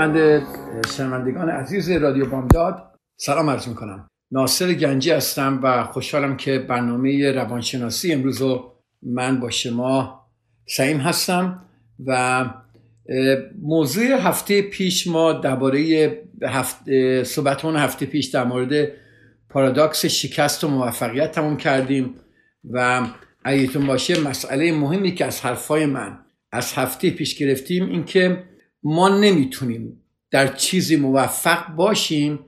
خدمت شنوندگان عزیز رادیو بامداد سلام عرض می‌کنم. ناصر گنجی هستم و خوشحالم که برنامه روانشناسی امروز رو من با شما سعیم هستم و موضوع هفته پیش ما درباره هفته صحبتمون هفته پیش در مورد پارادوکس شکست و موفقیت تموم کردیم و اگرتون باشه مسئله مهمی که از حرفای من از هفته پیش گرفتیم این که ما نمی‌تونیم در چیزی موفق باشیم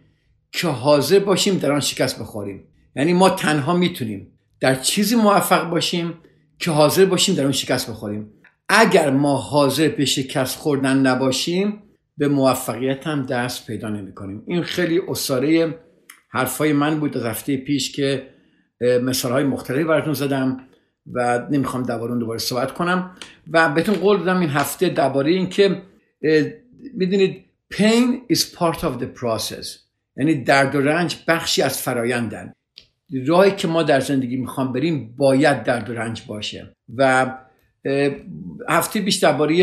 که حاضر باشیم در آن شکست بخوریم. یعنی ما تنها می‌تونیم در چیزی موفق باشیم که حاضر باشیم در آن شکست بخوریم. اگر ما حاضر به شکست خوردن نباشیم به موفقیت هم دست پیدا نمی کنیم این خیلی اصاره حرفای من بود از هفته پیش که مثال های مختلفی براتون زدم و نمی‌خوام درباره دوباره صحبت کنم. و بهتون قول دادم این هفته درباره این که می‌دونید pain is part of the process. یعنی درد و رنج بخشی از فرایندن. راهی که ما در زندگی می‌خوام بریم باید درد و رنج باشه. و هفته بیش درباره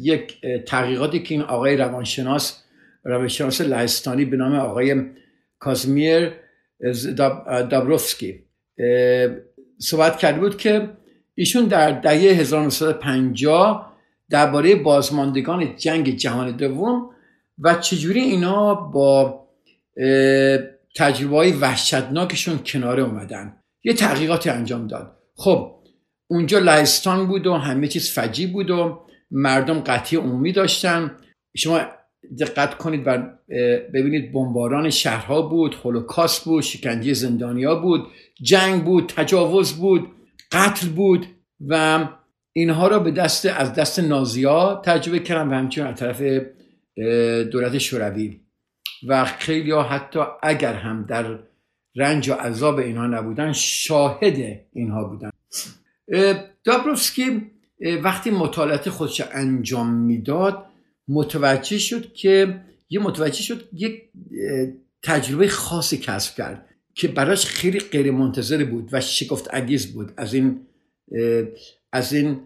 یک تحقیقاتی که این آقای روانشناس روانشناس لهستانی به نام آقای کازمیر دابروفسکی صحبت کرده بود که ایشون در دهه 1950 درباره بازماندگان جنگ جهان دوم و چجوری اینا با تجربه های وحشتناکشون کناره اومدن. یه تحقیقاتی انجام داد. خب اونجا لهستان بود و همه چیز فجی بود و مردم قطعی عمومی داشتن. شما دقت کنید و ببینید بمباران شهرها بود هولوکاست بود شکنجه زندانیا بود جنگ بود تجاوز بود قتل بود و اینها را به دست از دست نازیا تجربه کردن و همچنین از طرف دولت شوروی. و خیلی ها حتی اگر هم در رنج و عذاب اینها نبودن شاهد اینها بودن. دابروفسکی وقتی مطالعات خودش انجام می‌داد متوجه شد که یه متوجه شد یک تجربه خاصی کسب کرد که براش خیلی غیر منتظر بود و شکفت عگیز بود از این از این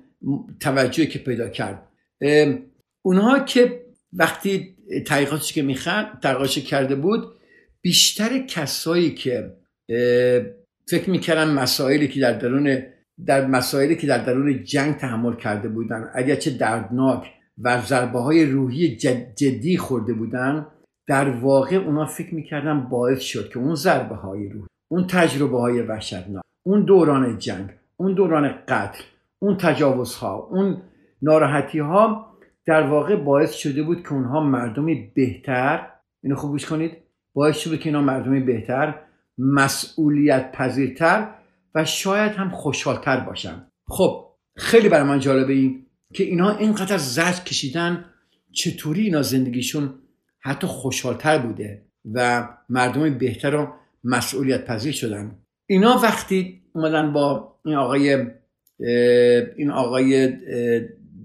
توجهی که پیدا کرد. اونها که وقتی تحقیقاتش که می‌خواد تحقیقاتش کرده بود بیشتر کسایی که فکر می‌کردن مسائلی که در درون در مسائلی که در درون جنگ تحمل کرده بودن اگرچه دردناک و ضربه های روحی جدی خورده بودن در واقع اونا فکر می‌کردن باعث شد که اون ضربه های روح اون تجربه های وحشتناک اون دوران جنگ اون دوران قتل اون تجاوزها اون ناراحتی ها در واقع باعث شده بود که اونها مردمی بهتر اینو خوب گوش کنید باعث شده که اینا مردمی بهتر مسئولیت پذیرتر و شاید هم خوشحالتر باشن. خب خیلی برای من جالبه این که اینا اینقدر زرد کشیدن چطوری اینا زندگیشون حتی خوشحالتر بوده و مردم بهتر و مسئولیت پذیر شدن. اینا وقتی اومدن با این آقای این آقای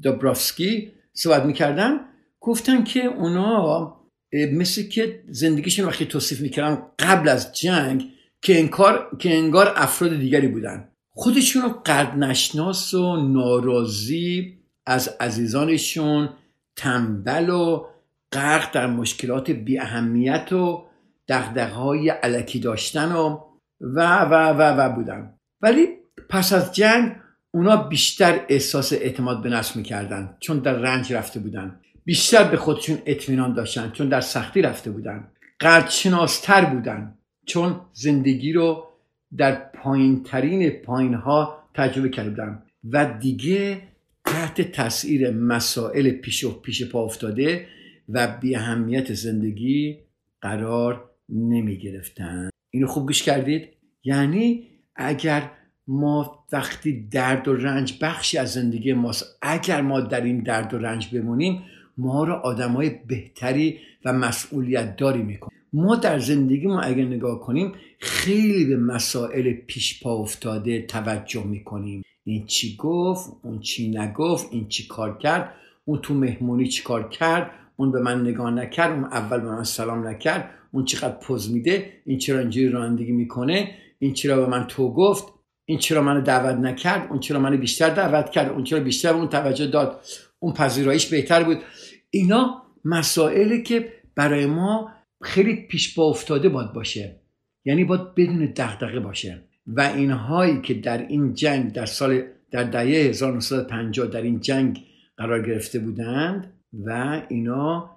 دوبرافسکی صحبت می‌کردن. گفتن که اونا مثل که زندگیشون وقتی توصیف می‌کردن قبل از جنگ که انگار که انگار افراد دیگری بودن. خودشون رو قرد نشناس و ناراضی از عزیزانشون تنبل و غرق در مشکلات بی اهمیت و دقدقه های علکی داشتن و و و و و بودن. ولی پس از جنگ اونا بیشتر احساس اعتماد به نفس می‌کردن چون در رنج رفته بودن. بیشتر به خودشون اطمینان داشتن چون در سختی رفته بودن. قدرشناستر بودن چون زندگی رو در پایین ترین پایین ها تجربه کرده بودن و دیگه تحت تاثیر مسائل پیش و پیش پا افتاده و بی اهمیت زندگی قرار نمی گرفتن اینو خوب گوش کردید؟ یعنی اگر ما وقتی درد و رنج بخشی از زندگی ماست اگر ما در این درد و رنج بمونیم ما رو آدمای بهتری و مسئولیت داری می‌کنیم ما در زندگی ما اگر نگاه کنیم خیلی به مسائل پیش پا افتاده توجه می‌کنیم. این چی گفت اون چی نگفت این چی کار کرد اون تو مهمونی چی کار کرد اون به من نگاه نکرد اون اول به من سلام نکرد اون چقدر پوز میده این چرا اینجوری رانندگی می‌کنه این چرا به من تو گفت. این چرا منو دعوت نکرد اون چرا منو بیشتر دعوت کرد اون چرا بیشتر اون توجه داد اون پذیرایش بهتر بود. اینا مسائلی که برای ما خیلی پیش با افتاده باید باشه. یعنی باید بدون دغدغه باشه. و اینهایی که در این جنگ در سال در دهه 1950 در این جنگ قرار گرفته بودند و اینا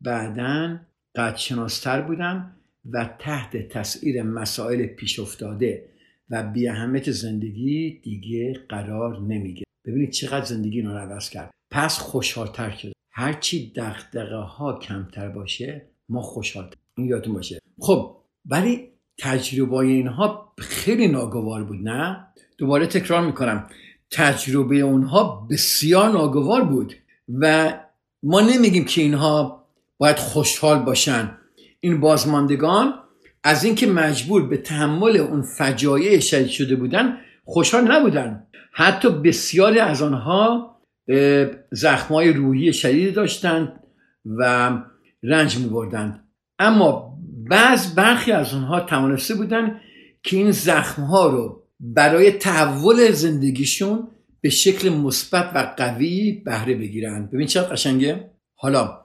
بعدا قدشناستر بودن و تحت تسعیر مسائل پیش افتاده. و بی اهمیت زندگی دیگه قرار نمیگه ببینید چقدر زندگی رو عوض کرد. پس خوشحالتر شده هرچی دغدغه ها کمتر باشه ما خوشحالتر. این یادتون باشه. خب ولی تجربه اینها خیلی ناگوار بود نه؟ دوباره تکرار می‌کنم. تجربه اونها بسیار ناگوار بود و ما نمیگیم که اینها باید خوشحال باشن. این بازماندگان از اینکه مجبور به تحمل اون فجایع شدید شده بودن خوشحال نبودن. حتی بسیاری از آنها زخمای روحی شدید داشتند و رنج می بردند اما بعض برخی از آنها توانسته بودن که این زخمها رو برای تحول زندگیشون به شکل مثبت و قوی بهره بگیرن ببین چقدر قشنگه. حالا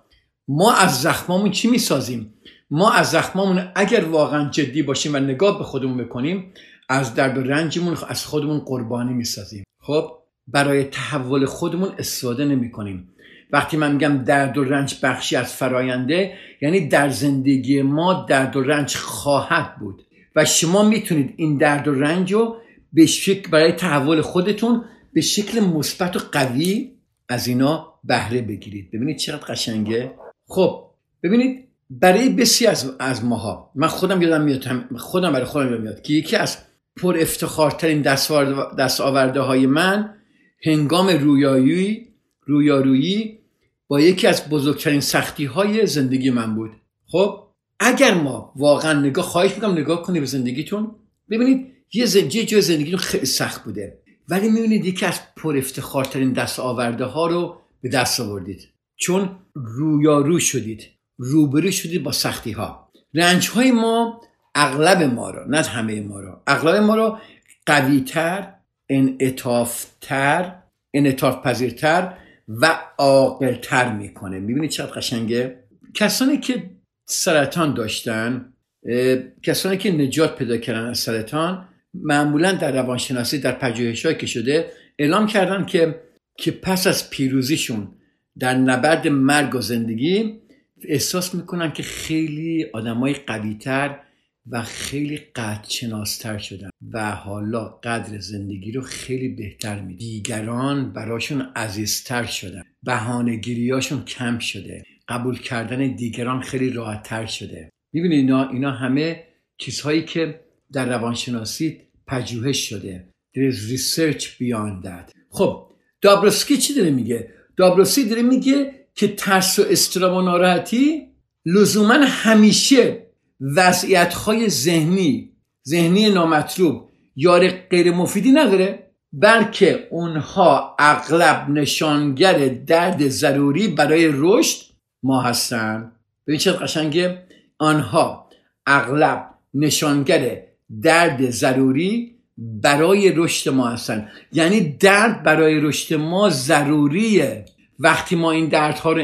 ما از زخمامون چی می‌سازیم؟ ما از زخمامون اگر واقعا جدی باشیم و نگاه به خودمون بکنیم از درد و رنجمون از خودمون قربانی می‌سازیم. خب برای تحول خودمون استفاده نمی کنیم وقتی من میگم درد و رنج بخشی از فراینده یعنی در زندگی ما درد و رنج خواهد بود. و شما می‌تونید این درد و رنج رو به شکل برای تحول خودتون به شکل مثبت و قوی از اینا بهره بگیرید. ببینید چقدر قشنگه. خب ببینید برای بسی از, از ماها. من خودم یادم میاد خودم برای خودم میاد که یکی از پر افتخارترین دست آورده های من هنگام رویایی رویارویی با یکی از بزرگترین سختی های زندگی من بود. خب اگر ما واقعا نگاه خواهش می‌کنم نگاه کنید به زندگیتون ببینید یه زندگی جای زندگیتون خیلی سخت بوده. ولی می‌بینید یکی از پر افتخارترین دست آورده ها رو به دست آوردید. چون رویارو شدید. روبرو شدید با سختی ها رنج های ما اغلب ما رو نه همه ما رو اغلب ما رو قویتر انعطافتر انعطاف پذیرتر و عاقلتر می‌کنه. می‌بینید چقدر قشنگه؟ کسانی که سرطان داشتن کسانی که نجات پیدا کردن از سرطان معمولا در روانشناسی در پژوهشهایی که شده اعلام کردن که که پس از پیروزیشون در نبرد مرگ و زندگی احساس می‌کنن که خیلی آدمای قویتر و خیلی قدرشناستر شدن و حالا قدر زندگی رو خیلی بهتر می دیگران براشون عزیزتر شدن. بهانهگیریاشون کم شده. قبول کردن دیگران خیلی راحتتر شده. می‌بینید اینا اینا همه چیزهایی که در روانشناسی پژوهش شده. There is research beyond that. خب دابروسکی چی داره میگه؟ دابروسکی داره میگه که ترس و استرام و ناراحتی لزوما همیشه وضعیت های ذهنی ذهنی نامطلوب یا غیر مفیدی نداره بلکه اونها اغلب نشانگر درد ضروری برای رشد ما هستن. ببین چه قشنگه. آنها اغلب نشانگر درد ضروری برای رشد ما هستن. یعنی درد برای رشد ما ضروریه. وقتی ما این دردها رو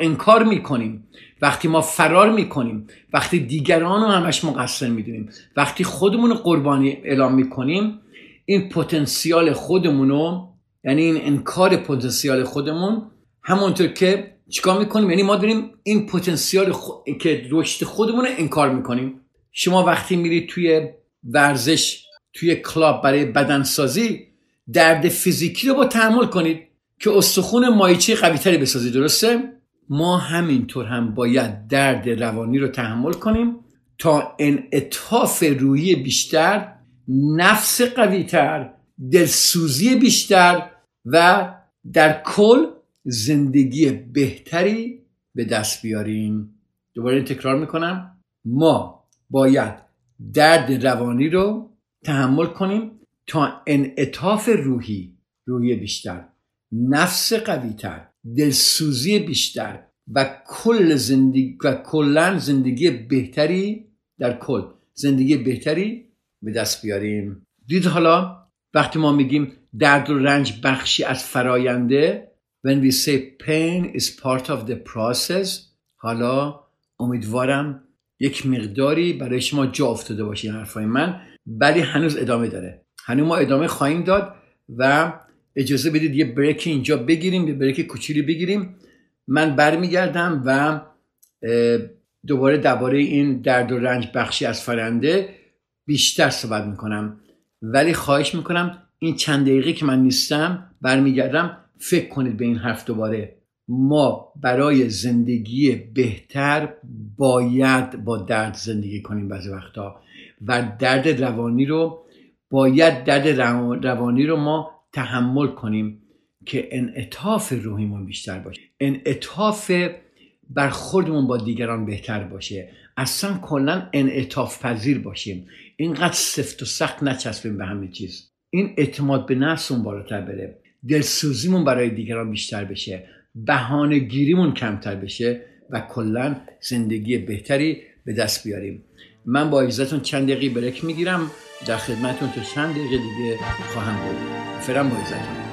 انکار می‌کنیم وقتی ما فرار می‌کنیم وقتی دیگران رو همش مقصر می‌دونیم وقتی خودمون رو قربانی اعلام می‌کنیم این پتانسیال خودمون رو یعنی این انکار پتانسیال خودمون همونطور که چیکار می‌کنیم؟ یعنی ما داریم این پتانسیال که رشد خودمون رو انکار می‌کنیم. شما وقتی میرید توی ورزش توی کلاب برای بدنسازی درد فیزیکی رو با تحمل کنید. که استخون مایچه قویتری بسازید درسته؟ ما همینطور هم باید درد روانی رو تحمل کنیم تا انعطاف روحی بیشتر نفس قویتر دلسوزی بیشتر و در کل زندگی بهتری به دست بیاریم. دوباره تکرار می‌کنم. ما باید درد روانی رو تحمل کنیم تا انعطاف روحی روحی بیشتر. نفس قویتر دلسوزی بیشتر و کل زندگی و کلا زندگی بهتری در کل زندگی بهتری به دست بیاریم. دید حالا وقتی ما میگیم درد و رنج بخشی از فراینده when we say pain is part of the process حالا امیدوارم یک مقداری برای شما جا افتاده باشه این حرفای من ولی هنوز ادامه داره. هنوز ما ادامه خواهیم داد و اجازه بدید یه بریک اینجا بگیریم یه بریک کوچیلی بگیریم. من برمیگردم و دوباره درباره این درد و رنج بخشی از فرنده بیشتر صحبت می‌کنم. ولی خواهش می‌کنم این چند دقیقه که من نیستم برمیگردم فکر کنید به این حرف دوباره. ما برای زندگی بهتر باید با درد زندگی کنیم بعضی وقتا. و درد روانی رو باید درد روانی رو ما تحمل کنیم که انعطاف روحیمون بیشتر باشه. انعطاف برخوردمون با دیگران بهتر باشه. اصلا کلا انعطاف پذیر باشیم. اینقدر سفت و سخت نچسبیم به همه چیز. این اعتماد به نفسمون بالاتر بره. دلسوزیمون برای دیگران بیشتر بشه. بهانه گیریمون کمتر بشه و کلا زندگی بهتری به دست بیاریم. من با اجازهتون چند دقیقه بریک می‌گیرم در خدمتون تو چند دقیقه دیگه خواهم بود. فرم با اجازهتون.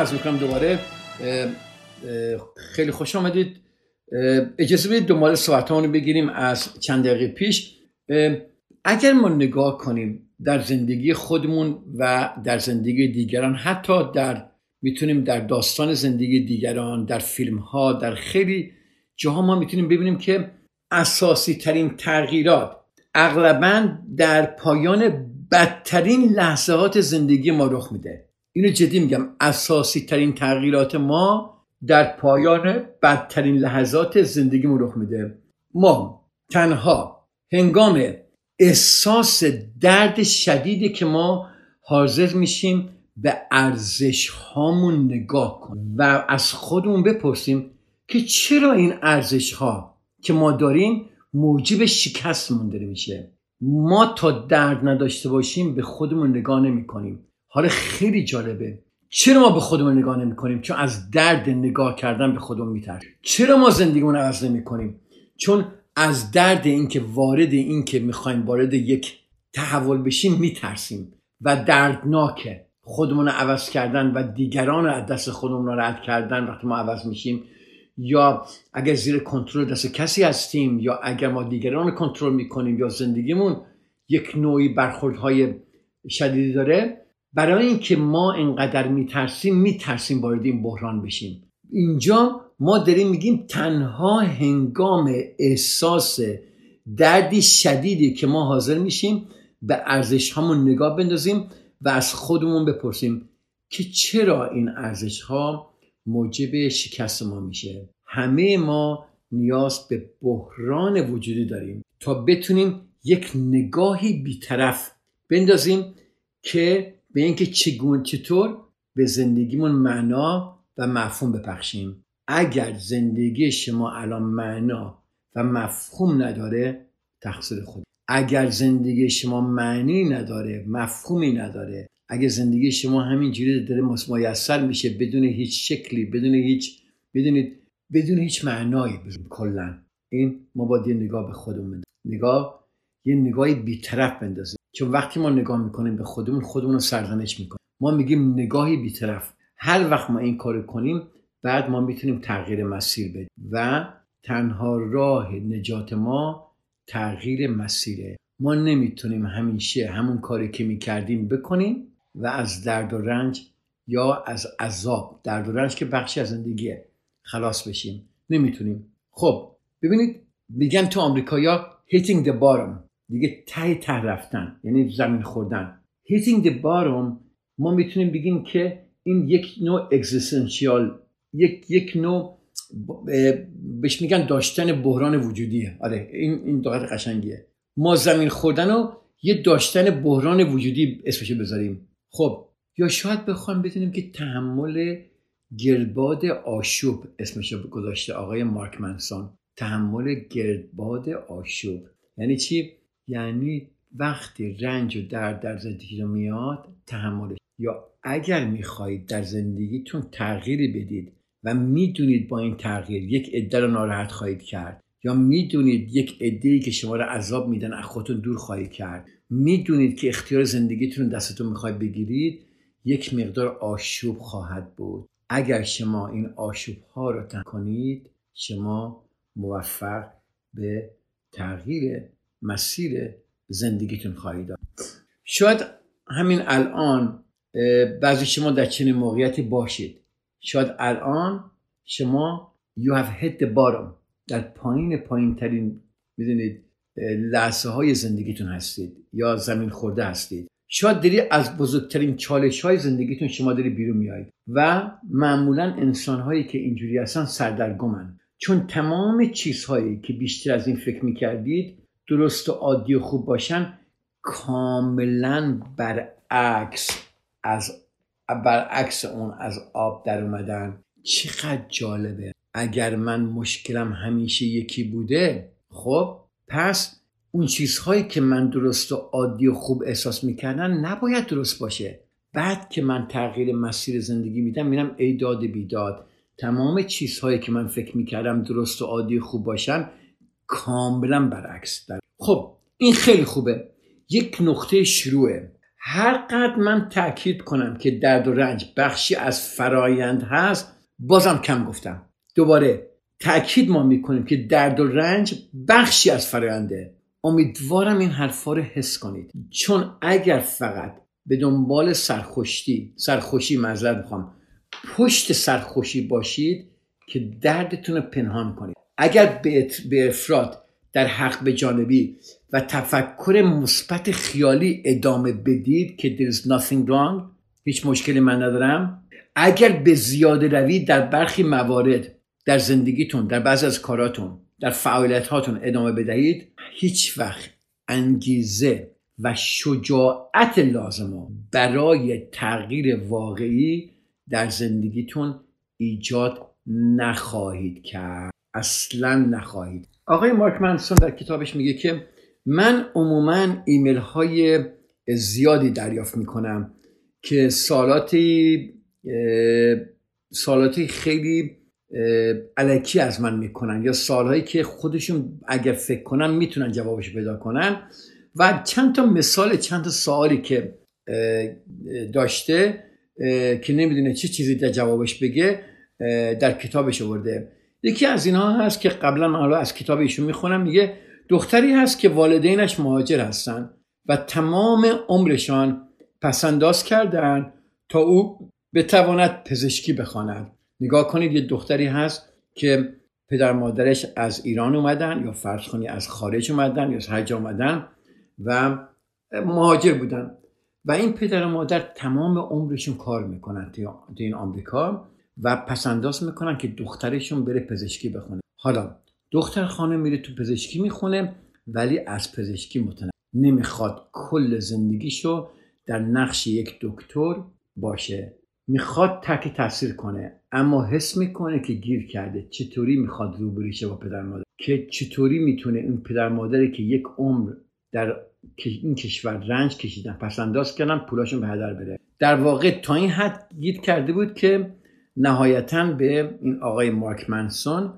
عرض می‌کنم دوباره خیلی خوش آمدید. اجازه بدید دنبال صحبتمون رو بگیریم از چند دقیقه پیش. اگر ما نگاه کنیم در زندگی خودمون و در زندگی دیگران حتی در می‌تونیم در داستان زندگی دیگران در فیلم ها در خیلی جاها ما می‌تونیم ببینیم که اساسی ترین تغییرات اغلبا در پایان بدترین لحظات زندگی ما رخ میده. اینو جدی میگم اساسی ترین تغییرات ما در پایان بدترین لحظات زندگی رخ میده. ما تنها هنگام احساس درد شدیدی که ما حاضر میشیم به ارزش هامون نگاه کنیم و از خودمون بپرسیم که چرا این ارزش ها که ما داریم موجب شکستمون داره میشه. ما تا درد نداشته باشیم به خودمون نگاه نمی کنیم حالا خیلی جالبه. چرا ما به خودمون نگاه نمی کنیم چون از درد نگاه کردن به خودمون میترسیم. چرا ما زندگیمون عوض نمی کنیم چون از درد اینکه وارد این که می‌خوایم وارد یک تحول بشیم میترسیم و دردناکه خودمون رو عوض کردن و دیگران رو از دست خودمون رد کردن وقتی ما عوض میشیم. یا اگر زیر کنترل دست کسی هستیم یا اگر ما دیگران رو کنترل می‌کنیم یا زندگیمون یک نوعی برخوردهای شدیدی داره برای اینکه ما اینقدر میترسیم میترسیم وارد این بحران بشیم. اینجا ما داریم میگیم تنها هنگام احساس دردی شدیدی که ما حاضر میشیم به ارزش همون نگاه بندازیم و از خودمون بپرسیم که چرا این ارزش ها موجب شکست ما میشه. همه ما نیاز به بحران وجودی داریم تا بتونیم یک نگاهی بیطرف بندازیم که به اینکه چگونه چطور به زندگیمون معنا و مفهوم بپخشیم. اگر زندگی شما الان معنا و مفهوم نداره تقصیر خود. اگر زندگی شما معنی نداره مفهومی نداره اگر زندگی شما همینجوری داره میسر میشه بدون هیچ شکلی بدون هیچ بدونید بدون هیچ معنایی کلا. این ما باید یه نگاه به خودمون نگاه یه نگاهی بیطرف بندازیم. چون وقتی ما نگاه می‌کنیم به خودمون خودمون رو سرزنش می‌کنیم. ما میگیم نگاهی بیطرف. هر وقت ما این کار کنیم بعد ما می‌تونیم تغییر مسیر بدیم. و تنها راه نجات ما تغییر مسیره. ما نمی‌تونیم همیشه همون کاری که می‌کردیم بکنیم و از درد و رنج یا از عذاب. درد و رنج که بخشی از زندگیه خلاص بشیم. نمی‌تونیم. خب ببینید میگن تو آمریکایا hitting the bottom دیگه ته ته رفتن یعنی زمین خوردن. Hitting the bottom ما می‌تونیم بگیم که این یک نوع اگزیستانسیال یک یک نوع بهش میگن داشتن بحران وجودیه. آره این این دقت قشنگیه. ما زمین خوردن رو یه داشتن بحران وجودی اسمش بذاریم. خب یا شاید بخوام بدونیم که تحمل گردباد آشوب اسمش گذاشته آقای مارک منسون. تحمل گردباد آشوب. یعنی چی؟ یعنی وقتی رنج و درد در زندگی رو میاد تحملش. یا اگر می‌خواهید در زندگیتون تغییری بدید و می‌دونید با این تغییر یک عده رو ناراحت خواهید کرد یا می‌دونید یک عده که شما رو عذاب میدن از خودتون دور خواهید کرد می‌دونید که اختیار زندگیتون دستتون می‌خواید بگیرید یک مقدار آشوب خواهد بود. اگر شما این آشوب ها رو تن کنید شما موفق به تغییر مسیر زندگیتون خواهید داد. شاید همین الان بعضی شما در چنین موقعیتی باشید. شاید الان شما you have hit the bottom. در پایین پایین ترین می‌دونید لحظه های زندگیتون هستید یا زمین خورده هستید. شاید داری از بزرگترین چالش های زندگیتون شما داری بیرون میایید و معمولا انسان هایی که اینجوری هستن سردرگمن. چون تمام چیزهایی که بیشتر از این فکر می‌کردید درست و عادی و خوب باشن کاملا برعکس از برعکس اون از آب در اومدن. چقدر جالبه. اگر من مشکلم همیشه یکی بوده خب پس اون چیزهایی که من درست و عادی و خوب احساس می‌کردن نباید درست باشه. بعد که من تغییر مسیر زندگی میدم میرم ای داد بیداد تمام چیزهایی که من فکر می‌کردم درست و عادی و خوب باشن کاملا برعکس در خب این خیلی خوبه. یک نقطه شروعه. هر قدر من تاکید کنم که درد و رنج بخشی از فرایند هست بازم کم گفتم. دوباره تاکید ما می‌کنیم که درد و رنج بخشی از فراینده امیدوارم این حرفا رو حس کنید. چون اگر فقط به دنبال سرخوشی سرخوشی معذرت می‌خوام پشت سرخوشی باشید که دردتون رو پنهان کنید. اگر به افراد در حق به جانبی و تفکر مثبت خیالی ادامه بدید که there is nothing wrong هیچ مشکلی من ندارم. اگر به زیاده روی در برخی موارد در زندگیتون در بعضی از کاراتون در فعالیت هاتون ادامه بدهید هیچ وقت انگیزه و شجاعت لازمه برای تغییر واقعی در زندگیتون ایجاد نخواهید کرد. اصلا نخواهید. آقای مارک منسون در کتابش میگه که من عموما ایمیل های زیادی دریافت می‌کنم که سالاتی سالاتی خیلی علکی از من می‌کنن یا سالهایی که خودشون اگر فکر کنن می‌تونن جوابش پیدا کنن و چند تا مثال چند تا سوالی که داشته که نمی‌دونه چه چیزی در جوابش بگه در کتابش آورده. یکی از اینها هست که قبلا حالا از کتاب ایشون می‌خونم میگه دختری هست که والدینش مهاجر هستن و تمام عمرشان پسنداز کردند تا او بتواند پزشکی بخواند. نگاه کنید یه دختری هست که پدر مادرش از ایران اومدن یا فرض کنی از خارج اومدن یا از حج اومدن و مهاجر بودن. و این پدر و مادر تمام عمرشون کار می‌کنن توی این آمریکا. و پسنداز می‌کنن که دخترشون بره پزشکی بخونه. حالا دختر خانه میره تو پزشکی می‌خونه ولی از پزشکی متنفر. نمی‌خواد کل زندگیشو در نقش یک دکتر باشه. می‌خواد تک تاثیر کنه اما حس می‌کنه که گیر کرده. چطوری می‌خواد روبروی شه با پدر مادر؟ که چطوری می‌تونه این پدر مادری که یک عمر در این کشور رنج کشیدن پس انداز کردن پولاشون به هدر بره؟ در واقع تا این حد گیر کرده بود که نهایتا به این آقای مارک منسون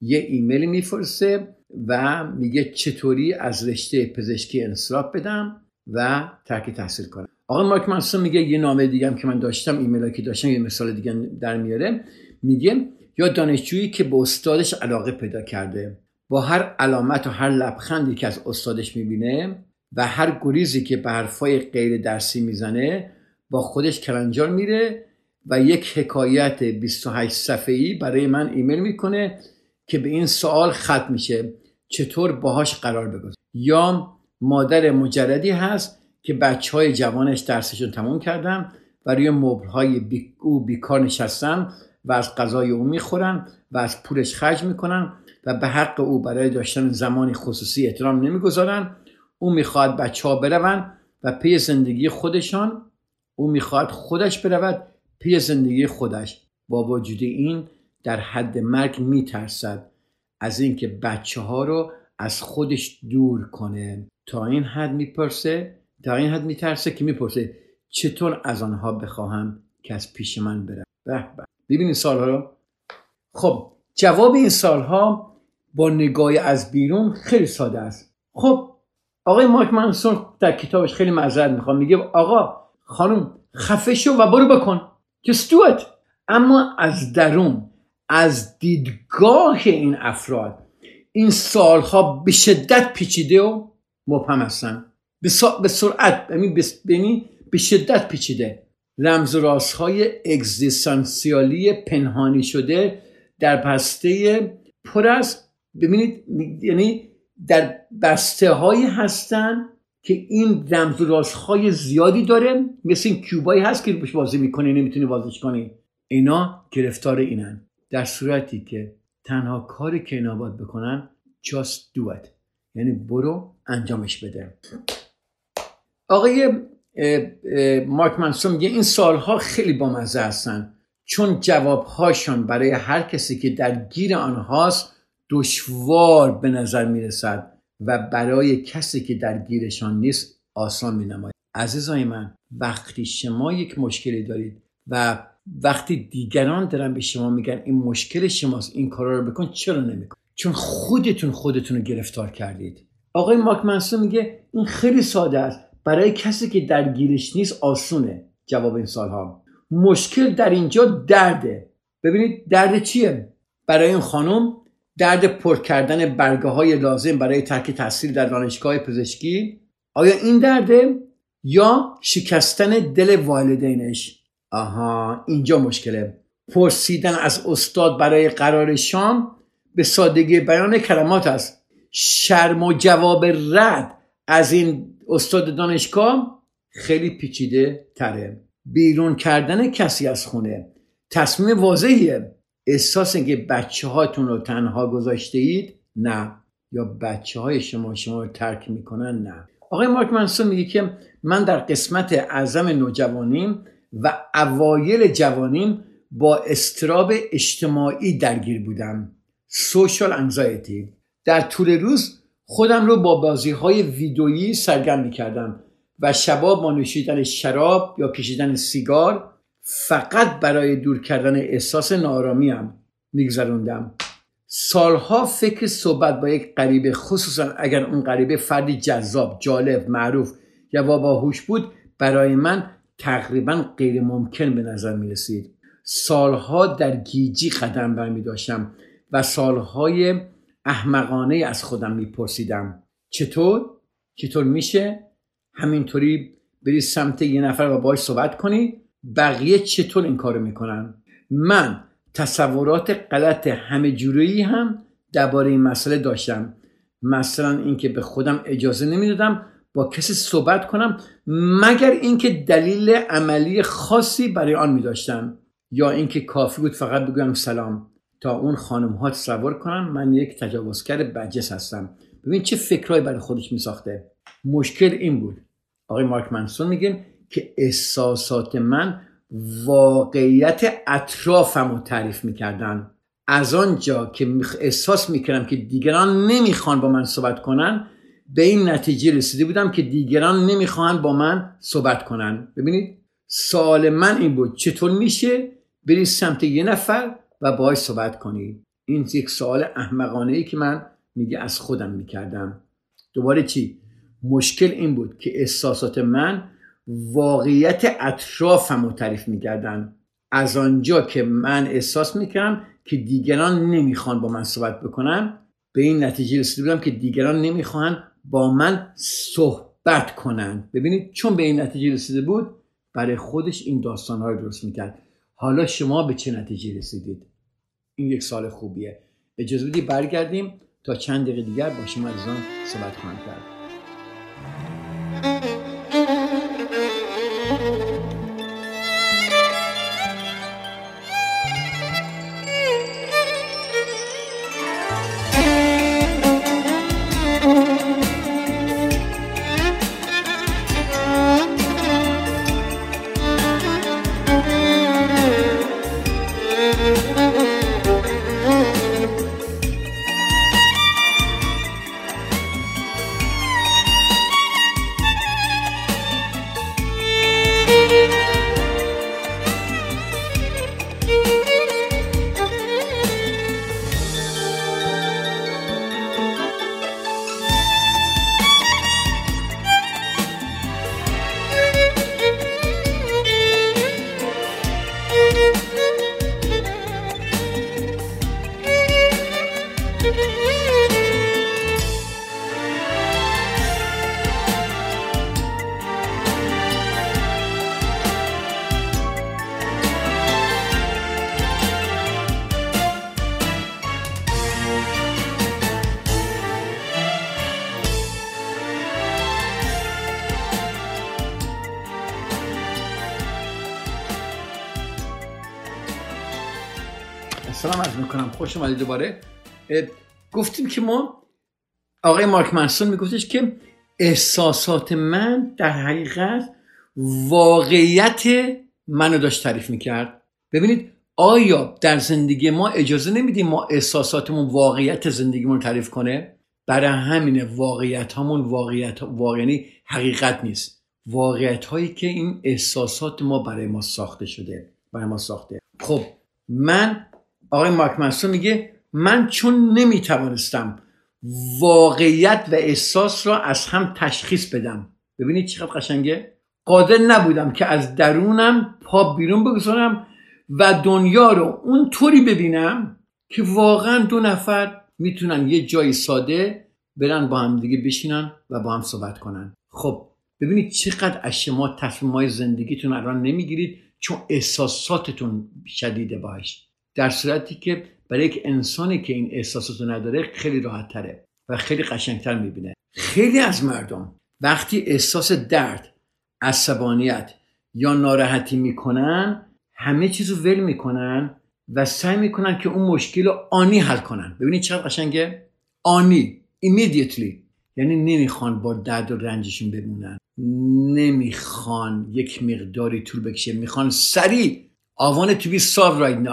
یه ایمیل میفرسته و میگه چطوری از رشته پزشکی انصراف بدم و ترک تحصیل کنم. آقای مارک منسون میگه یه نامه دیگه که من داشتم ایمیل که داشتم یه مثال دیگه در میاره. میگه یا دانشجویی که به استادش علاقه پیدا کرده با هر علامت و هر لبخندی که از استادش می‌بینه و هر گریزی که به حرفای غیر درسی می‌زنه با خودش کلنجار میره و یک حکایت 28 صفحه‌ای برای من ایمیل می‌کنه که به این سوال ختم میشه. چطور باهاش قرار بگذار یا مادر مجردی هست که بچه های جوانش درسشون تموم کردن و روی مبل های بی... او بیکار نشستن و از غذای او می‌خورن و از پولش خرج می‌کنن و به حق او برای داشتن زمانی خصوصی احترام نمی‌گذارن. او می‌خواد بچه ها برون و پی زندگی خودشان او می‌خواد خودش برود. پی زندگی خودش با وجود این در حد مرگ میترسد از اینکه بچه ها رو از خودش دور کنه. تا این حد می‌پرسه تا این حد میترسه که می‌پرسه چطور از آنها بخواهم که از پیش من برم به ببینید سالها رو. خب جواب این سالها با نگاه از بیرون خیلی ساده است. خب آقای مارک منسون در کتابش خیلی معذرت می‌خوام. میگه آقا خانم خفه شو و برو بکن. Just do اما از درون از دیدگاه این افراد این سالها به شدت پیچیده و مبهم هستن. به سرعت یعنی به شدت پیچیده. رمز و های اگزیستانسیالی پنهانی شده در بسته پر از ببینید یعنی در بسته هایی هستن که این و های زیادی داره مثل این کیوبایی هست که روش بازی می‌کنی نمی‌تونی بازیش کنی. اینا گرفتار اینن. در صورتی که تنها کاری که اینا باید بکنن just do it. یعنی برو انجامش بده. آقای مارک منسون میگه این سالها خیلی بامزه هستن. چون جوابهاشان برای هر کسی که در گیر آنهاست دشوار به نظر می‌رسد. و برای کسی که در گیرشان نیست آسان می نماید عزیزای من وقتی شما یک مشکلی دارید و وقتی دیگران دارن به شما میگن این مشکل شماست این کارا رو بکن چرا نمیکن چون خودتون خودتون رو گرفتار کردید. آقای ماک منسون میگه این خیلی ساده است. برای کسی که در گیرش نیست آسونه جواب این سالها مشکل در اینجا درده. ببینید درد چیه؟ برای این خانم درد پر کردن برگه های لازم برای ترک تحصیل در دانشگاه پزشکی آیا این درده یا شکستن دل والدینش؟ آها اینجا مشکله. پرسیدن از استاد برای قرار شام به سادگی بیان کلمات است. شرم و جواب رد از این استاد دانشگاه خیلی پیچیده تره بیرون کردن کسی از خونه تصمیم واضحیه. احساس اینکه بچه هاتون رو تنها گذاشته اید نه. یا بچه های شما شما رو ترک می‌کنن؟ نه. آقای مارک منسون میگه که من در قسمت اعظم نوجوانیم و اوایل جوانیم با استراب اجتماعی درگیر بودم. سوشال انزایتی در طول روز خودم رو با بازی های ویدئویی سرگرم می کردم و شبا با نوشیدن شراب یا کشیدن سیگار فقط برای دور کردن احساس نارامیم میگذروندم سالها فکر صحبت با یک غریبه خصوصا اگر اون غریبه فردی جذاب جالب معروف یا با باهوش بود برای من تقریبا غیر ممکن به نظر می رسید سالها در گیجی قدم برمی داشتم و سالهای احمقانه از خودم میپرسیدم چطور؟ چطور میشه؟ همینطوری بری سمت یه نفر و باش صحبت کنی بقیه چطور این کارو می‌کنن؟ من تصورات غلط همه جوری هم درباره این مسئله داشتم. مثلا اینکه به خودم اجازه نمی‌دادم با کسی صحبت کنم مگر اینکه دلیل عملی خاصی برای آن میداشتم. یا اینکه کافی بود فقط بگویم سلام. تا اون خانم ها تصور کنن من یک تجاوزگر بجس هستم. ببین چه فکرهایی برای خودش می ساخته مشکل این بود. آقای مارک منسون میگن که احساسات من واقعیت اطرافم رو تعریف می‌کردن. از آنجا که احساس می‌کردم که دیگران نمی‌خوان با من صحبت کنن به این نتیجه رسیده بودم که دیگران نمی‌خوان با من صحبت کنن. ببینید سوال من این بود چطور میشه بری سمت یه نفر و باهاش صحبت کنی؟ این یک سوال احمقانه ای که من میگه از خودم می‌کردم. دوباره چی؟ مشکل این بود که احساسات من واقعیت اطرافم رو تعریف می‌کردن. از آنجا که من احساس می‌کردم که دیگران نمی‌خوان با من صحبت بکنن به این نتیجه رسیده بودم که دیگران نمی‌خوان با من صحبت کنن. ببینید چون به این نتیجه رسیده بود برای خودش این داستان رو درست می‌کرد. حالا شما به چه نتیجه رسیدید؟ این یک سال خوبیه. اجازه بدید برگردیم تا چند دقیقه دیگر با شما عزیزان صحبت خواهم کرد. اومدید دوباره. گفتیم که ما آقای مارک منسون میگفتش که احساسات من در حقیقت واقعیت منو داشت تعریف می‌کرد. ببینید آیا در زندگی ما اجازه نمیدیم ما احساساتمون واقعیت زندگیمون رو تعریف کنه؟ برای همین واقعیت همون واقعیت واقعی حقیقت نیست. واقعیت هایی که این احساسات ما برای ما ساخته شده برای ما ساخته. خب من آقای مارک میگه من چون نمی‌توانستم واقعیت و احساس را از هم تشخیص بدم. ببینید چقدر قشنگه؟ قادر نبودم که از درونم پا بیرون بگذارم و دنیا رو اونطوری ببینم که واقعا دو نفر می‌تونن یه جای ساده برن با هم دیگه بشینن و با هم صحبت کنن. خب ببینید چقدر از شما تصمیمهای زندگیتون الان نمی‌گیرید چون احساساتتون شدیده باش. در صورتی که برای یک انسانی که این احساساتو نداره خیلی راحت تره و خیلی قشنگتر می‌بینه. خیلی از مردم وقتی احساس درد عصبانیت یا ناراحتی می‌کنن همه چیزو ول می‌کنن و سعی می‌کنن که اون مشکل رو آنی حل کنن. ببینید چقدر قشنگه؟ آنی immediately. یعنی نمی‌خوان با درد و رنجشون بمونن. نمی‌خوان یک مقداری طول بکشه. می‌خوان سریع. آوان تو بی solved right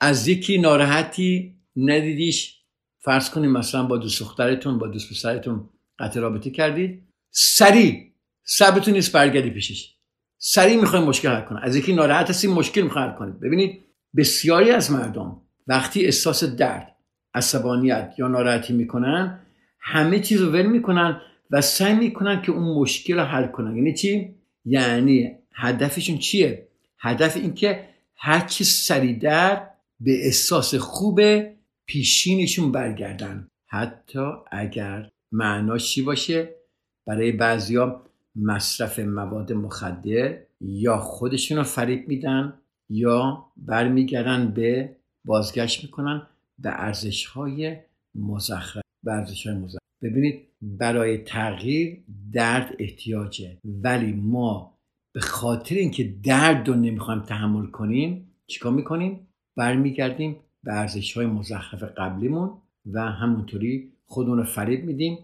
از یکی ناراحتی ندیدیش. فرض کنید مثلا با دوست دخترتون با دوست پسرتون قطع رابطه کردید سریع صبرتون نیست برگردی پیشش. سریع می‌خوایم مشکل حل کنید از یکی ناراحت هستی مشکل می‌خوایم حل کنید ببینید بسیاری از مردم وقتی احساس درد عصبانیت یا ناراحتی می‌کنن همه چیز رو ول می‌کنن و سعی می‌کنن که اون مشکل رو حل کنن. یعنی چی؟ یعنی هدفشون چیه؟ هدف این که هر چی سریعتر به احساس خوب پیشینشون برگردن. حتی اگر معناش چی باشه؟ برای بعضیا مصرف مواد مخدر یا خودشون رو فریب میدن یا برمیگردن به بازگشت می‌کنن به ارزش های مزخرف. ببینید برای تغییر درد احتیاجه. ولی ما به خاطر اینکه درد رو نمی‌خوایم تحمل کنیم چیکار می‌کنیم؟ برمیگردیم به ارزش های مزخرف قبلیمون و همونطوری خودمون رو فریب میدیم.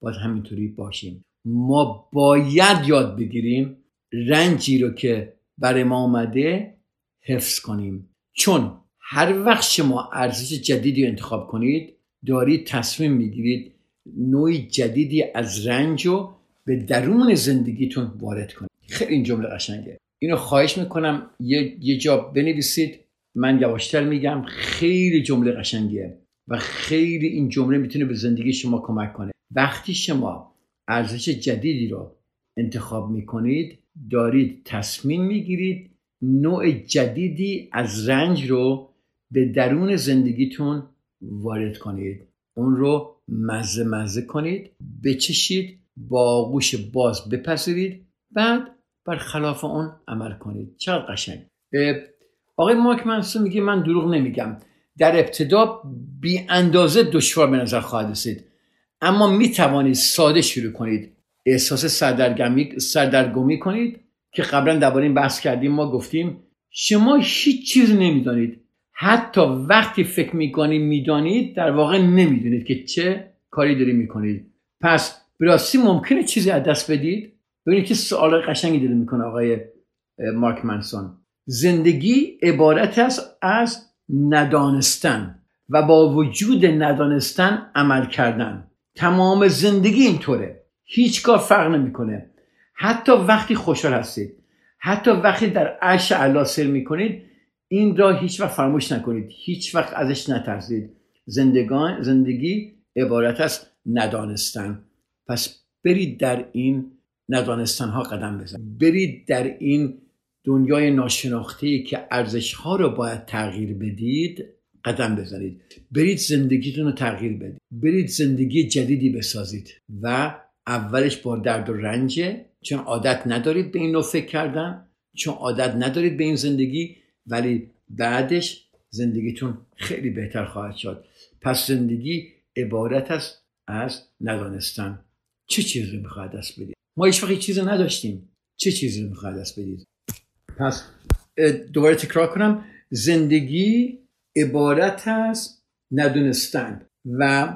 باید همینطوری باشیم. ما باید یاد بگیریم رنجی رو که برای ما آمده حفظ کنیم. چون هر وقت شما ارزش جدیدی انتخاب کنید دارید تصمیم می‌گیرید نوعی جدیدی از رنج رو به درون زندگیتون وارد کنید. خیلی این جمله قشنگه. اینو خواهش می‌کنم یه, یه جا بنویسید. من یواشتر میگم خیلی جمله قشنگیه و خیلی این جمله می‌تونه به زندگی شما کمک کنه. وقتی شما ارزش جدیدی رو انتخاب می‌کنید دارید تصمیم می‌گیرید نوع جدیدی از رنج رو به درون زندگیتون وارد کنید. اون رو مزه مزه کنید بچشید با گوش باز بپذیرید بعد بر خلاف اون عمل کنید. چقدر قشنگ. آقای مارک منسون میگه من دروغ نمیگم. در ابتدا بی اندازه دشوار به نظر خواهد رسید. اما می توانید ساده شروع کنید. احساس سردرگمی سردرگمی کنید که قبلا درباره این بحث کردیم ما گفتیم شما هیچ چیز نمی‌دانید. حتی وقتی فکر می‌کنید می‌دانید در واقع نمی‌دونید که چه کاری داری می‌کنید. پس براستی ممکنه چیزی از دست بدید؟ ببینید که سوال قشنگی داره می‌کنه آقای مارک منسون زندگی عبارت است از ندانستن و با وجود ندانستن عمل کردن. تمام زندگی اینطوره. هیچ کار فرق نمی‌کنه. حتی وقتی خوشحال هستید حتی وقتی در عرش علا سر می‌کنید این را هیچ وقت فراموش نکنید. هیچ وقت ازش نترسید. زندگان زندگی عبارت است ندانستن. پس برید در این ندانستن ها قدم بزنید. برید در این دنیای ناشناخته که ارزش ها رو باید تغییر بدید قدم بزنید. برید زندگیتون رو تغییر بدید. برید زندگی جدیدی بسازید. و اولش با درد و رنجه. چون عادت ندارید به این نوع فکر کردن. چون عادت ندارید به این زندگی. ولی بعدش زندگیتون خیلی بهتر خواهد شد. پس زندگی عبارت است از ندانستن. چه چیزی می‌خواهد دست بدید؟ ما هیچ چیزی نداشتیم. چه چیزی می‌خواهد دست بدید؟ پس دوباره تکرار کنم. زندگی عبارت است ندونستن و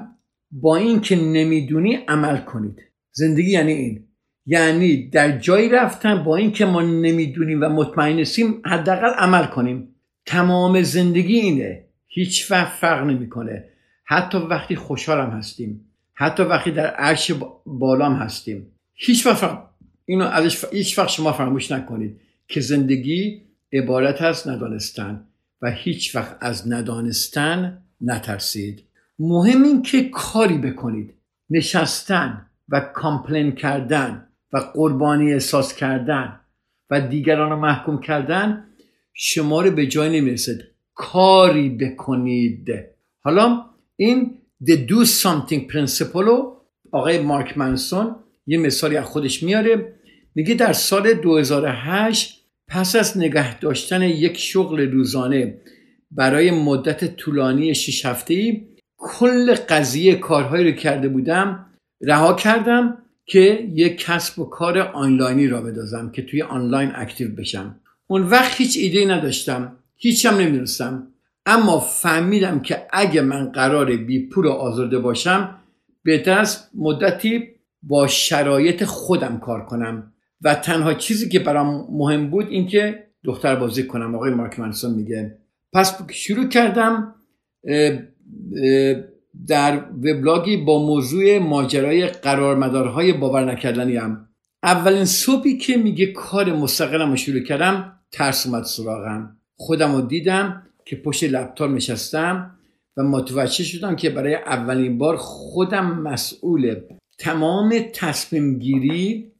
با این که نمی‌دونی عمل کنید. زندگی یعنی این. یعنی در جایی رفتن با اینکه ما نمی‌دونیم و مطمئن نیستیم حداقل عمل کنیم. تمام زندگی اینه. هیچ وقت فرق نمی‌کنه. حتی وقتی خوشحالم هستیم. حتی وقتی در عرش بالام هستیم. هیچ وقت اینو ازش هیچ وقت شما فراموش نکنید. که زندگی عبارت از ندانستن و هیچ وقت از ندانستن نترسید. مهم این که کاری بکنید. نشستن و کامپلین کردن و قربانی احساس کردن و دیگران رو محکوم کردن شما رو به جای نمی‌رسد. کاری بکنید. حالا این The Do Something Principle رو آقای مارک منسون یه مثالی از خودش میاره. میگه در سال 2008 پس از نگه داشتن یک شغل روزانه برای مدت طولانی 6 هفته ای کل قضیه کارهایی رو کرده بودم رها کردم که یک کسب و کار آنلاینی را بدازم که توی آنلاین اکتیو بشم. اون وقت هیچ ایده نداشتم هیچم نمی‌دونستم. اما فهمیدم که اگه من قرار بی پول و آزرده باشم بهتر است مدتی با شرایط خودم کار کنم. و تنها چیزی که برام مهم بود این که دختر بازی کنم آقای مارک منسون میگه پس شروع کردم در وبلاگی با موضوع ماجرای قرارمدارهای باور نکردنی هم. اولین صبحی که میگه کار مستقلم رو شروع کردم ترس اومد سراغم خودم رو دیدم که پشت لپتاپ نشستم و متوجه شدم که برای اولین بار خودم مسئول تمام تصمیم گیری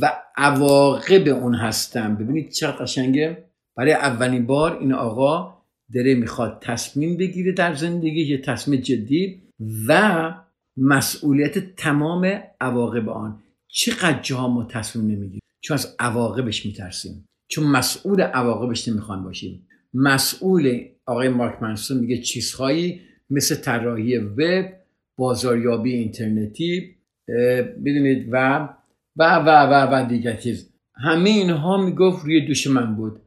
و عواقب اون هستم. ببینید چقدر قشنگه. برای اولین بار این آقا داره می‌خواد تصمیم بگیره در زندگی یه تصمیم جدی و مسئولیت تمام عواقب آن. چقدر جاها ما تصمیم نمی‌گیریم؟ چون از عواقبش میترسیم. چون مسئول عواقبش نمی‌خوان باشیم. مسئول آقای مارک منسون میگه چیزهایی مثل طراحی وب بازاریابی اینترنتی بدونید و و و و و دیگر چیز. همه اینها می‌گفت روی دوش من بود.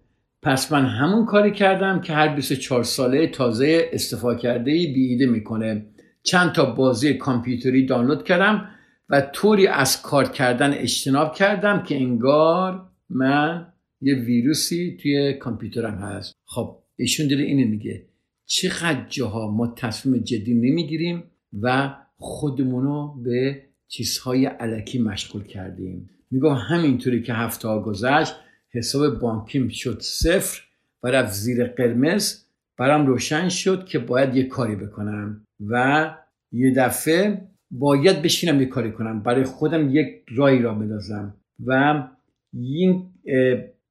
پس من همون کاری کردم که هر 24 ساله تازه استفاده کرده ای بیده می‌کنه. چند تا بازی کامپیوتری دانلود کردم و طوری از کار کردن اجتناب کردم که انگار من یه ویروسی توی کامپیوترم هست. خب ایشون داره اینو میگه. چقدر جاها ما تصمیم جدی نمی‌گیریم و خودمونو به چیزهای علکی مشغول کردیم. میگم همینطوری که هفته ها گذشت حساب بانکیم شد صفر و رفت زیر قرمز. برام روشن شد که باید یه کاری بکنم و یه دفعه باید بشینم یه کاری کنم. برای خودم یک رای را بندازم و این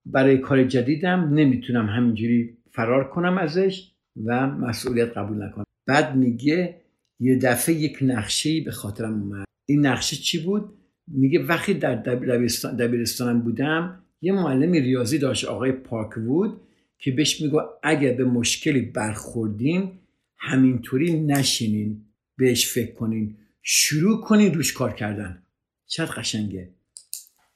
برای کار جدیدم نمی‌تونم همینجوری فرار کنم ازش و مسئولیت قبول نکنم. بعد میگه یه دفعه یک نقشه به خاطرم اومد. این نقشه چی بود؟ میگه وقتی در دبیرستان دبیرستانم بودم یه معلم ریاضی داشت آقای پارک بود که بهش میگو اگر به مشکلی برخوردین همینطوری نشینین بهش فکر کنین. شروع کنین روش کار کردن. چقدر قشنگه.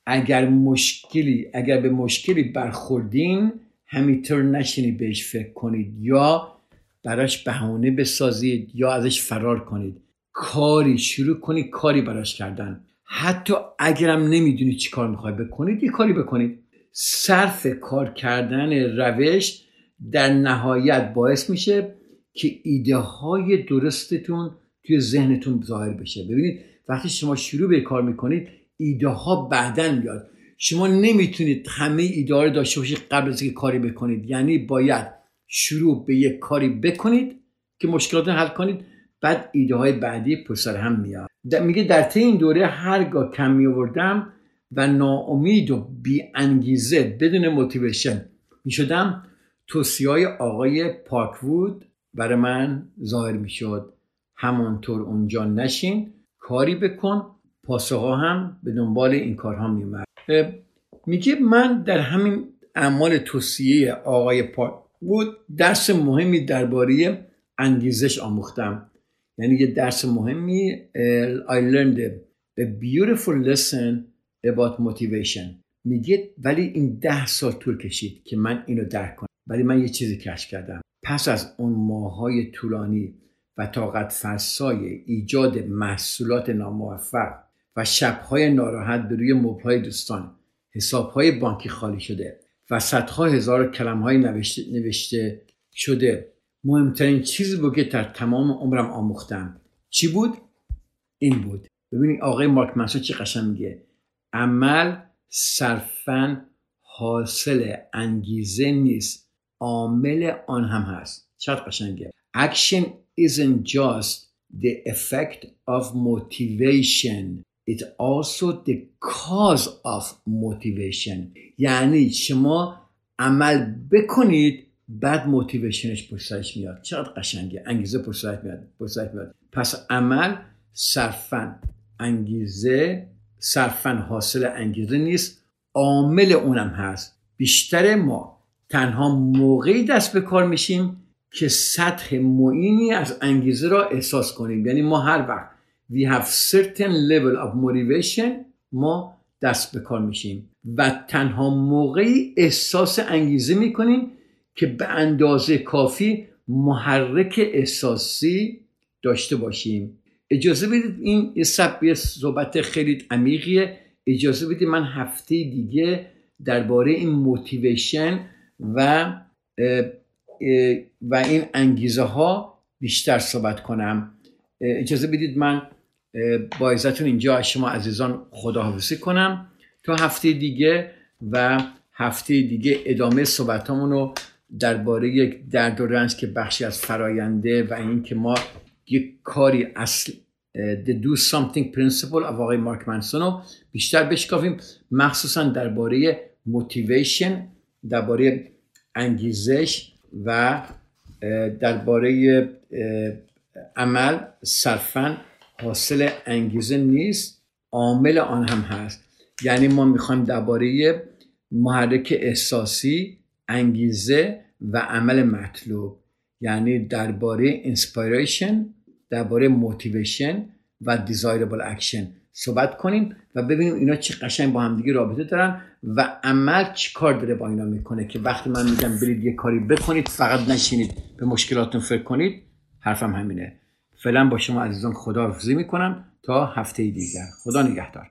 اگر مشکلی اگر به مشکلی برخوردین همینطور نشینی بهش فکر کنید یا براش بهونه بسازید یا ازش فرار کنید. کاری شروع کنید کاری براش کردن. حتی اگرم نمی‌دونید چی کار می‌خوای بکنید یه کاری بکنید. صرف کار کردن روش در نهایت باعث میشه که ایده های درستتون توی ذهنتون ظاهر بشه. ببینید وقتی شما شروع به کار می‌کنید ایده ها بعدا میاد. شما نمی‌تونید همه ایده رو داشته باشید قبل از اینکه کاری بکنید. یعنی باید شروع به یک کاری بکنید که مشکلات حل کنید. بعد ایده های بعدی پسر هم میاد. میگه در طی این دوره هرگاه کم می آوردم و ناامید و بی انگیزه بدون موتیویشن می شدم توصیه های آقای پاکوود برای من ظاهر می شد همانطور اونجا نشین کاری بکن پاسخها هم به دنبال این کارها می اومد میگه من در همین اعمال توصیه آقای پاکوود درس مهمی درباره انگیزش آموختم. یعنی یه درس مهمی I learned a beautiful lesson about motivation. میگه ولی این ده سال طول کشید که من اینو درک کنم. ولی من یه چیزی کشف کردم. پس از اون ماهای طولانی و طاقت فرسای ایجاد محصولات ناموفق و شبهای ناراحت به روی مبلهای دوستان حسابهای بانکی خالی شده و صدها هزار کلمهای نوشته, نوشته شده. مهمترین چیزی بود که در تمام عمرم آموختم. چی بود؟ این بود. ببینید آقای مارک منسون چی قشنگ میگه. عمل صرفا حاصل انگیزه نیست. عامل آن هم هست. چقدر قشنگه؟ Action isn't just the effect of motivation. It also the cause of motivation. یعنی شما عمل بکنید بعد موتیویشنش پشت میاد. چقدر قشنگه. انگیزه پشت میاد. پشت میاد. پس عمل صرفا انگیزه صرفا حاصل انگیزه نیست. عامل اونم هست. بیشتر ما تنها موقعی دست به کار میشیم که سطح معینی از انگیزه را احساس کنیم. یعنی ما هر وقت we have certain level of motivation ما دست به کار میشیم. و تنها موقعی احساس انگیزه می‌کنیم که به اندازه کافی محرک احساسی داشته باشیم. اجازه بدید این یه سب صحبت خیلی عمیقیه. اجازه بدید من هفته دیگه درباره این موتیویشن و و این انگیزه ها بیشتر صحبت کنم. اجازه بدید من با ازتون اینجا شما عزیزان خداحافظی کنم. تا هفته دیگه و هفته دیگه ادامه صحبتامون رو درباره یک درد و رنج که بخشی از فراینده و اینکه ما یک کاری اصل the do something principle of آقای مارک منسون رو بیشتر بشکافیم مخصوصا درباره موتیویشن درباره انگیزش و درباره عمل صرفا حاصل انگیزه نیست عامل آن هم هست. یعنی ما می‌خوایم درباره محرک احساسی انگیزه و عمل مطلوب. یعنی درباره inspiration درباره motivation و desirable action صحبت کنیم و ببینیم اینا چی قشنگ با هم دیگه رابطه دارن و عمل چی کار داره با اینا می‌کنه که وقتی من میگم برید یه کاری بکنید فقط نشینید به مشکلاتتون فکر کنید حرفم همینه. فعلا با شما عزیزان خدا می‌کنم تا هفته دیگر. خدا نگهدار.